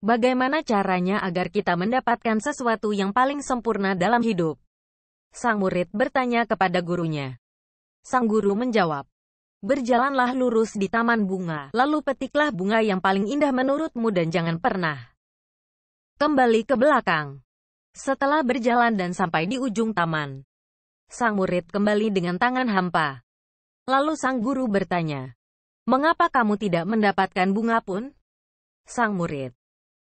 Bagaimana caranya agar kita mendapatkan sesuatu yang paling sempurna dalam hidup? Sang murid bertanya kepada gurunya. Sang guru menjawab, Berjalanlah lurus di taman bunga, lalu petiklah bunga yang paling indah menurutmu dan jangan pernah kembali ke belakang. Setelah berjalan dan sampai di ujung taman, sang murid kembali dengan tangan hampa. Lalu sang guru bertanya, Mengapa kamu tidak mendapatkan bunga pun? Sang murid,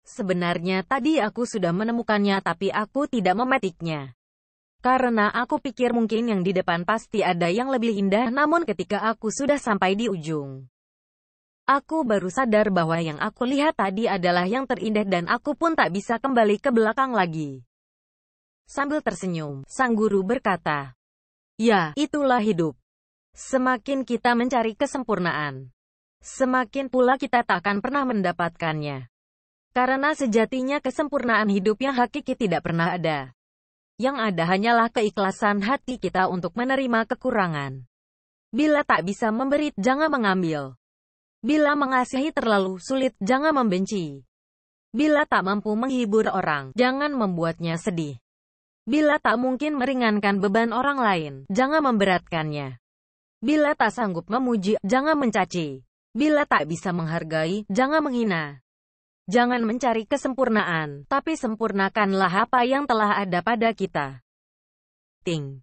Sebenarnya tadi aku sudah menemukannya tapi aku tidak memetiknya. Karena aku pikir mungkin yang di depan pasti ada yang lebih indah namun ketika aku sudah sampai di ujung. Aku baru sadar bahwa yang aku lihat tadi adalah yang terindah dan aku pun tak bisa kembali ke belakang lagi. Sambil tersenyum, sang guru berkata, Ya, itulah hidup. Semakin kita mencari kesempurnaan, semakin pula kita tak akan pernah mendapatkannya. Karena sejatinya kesempurnaan hidup yang hakiki tidak pernah ada. Yang ada hanyalah keikhlasan hati kita untuk menerima kekurangan. Bila tak bisa memberi, jangan mengambil. Bila mengasihi terlalu sulit, jangan membenci. Bila tak mampu menghibur orang, jangan membuatnya sedih. Bila tak mungkin meringankan beban orang lain, jangan memberatkannya. Bila tak sanggup memuji, jangan mencaci. Bila tak bisa menghargai, jangan menghina. Jangan mencari kesempurnaan, tapi sempurnakanlah apa yang telah ada pada kita. Ting.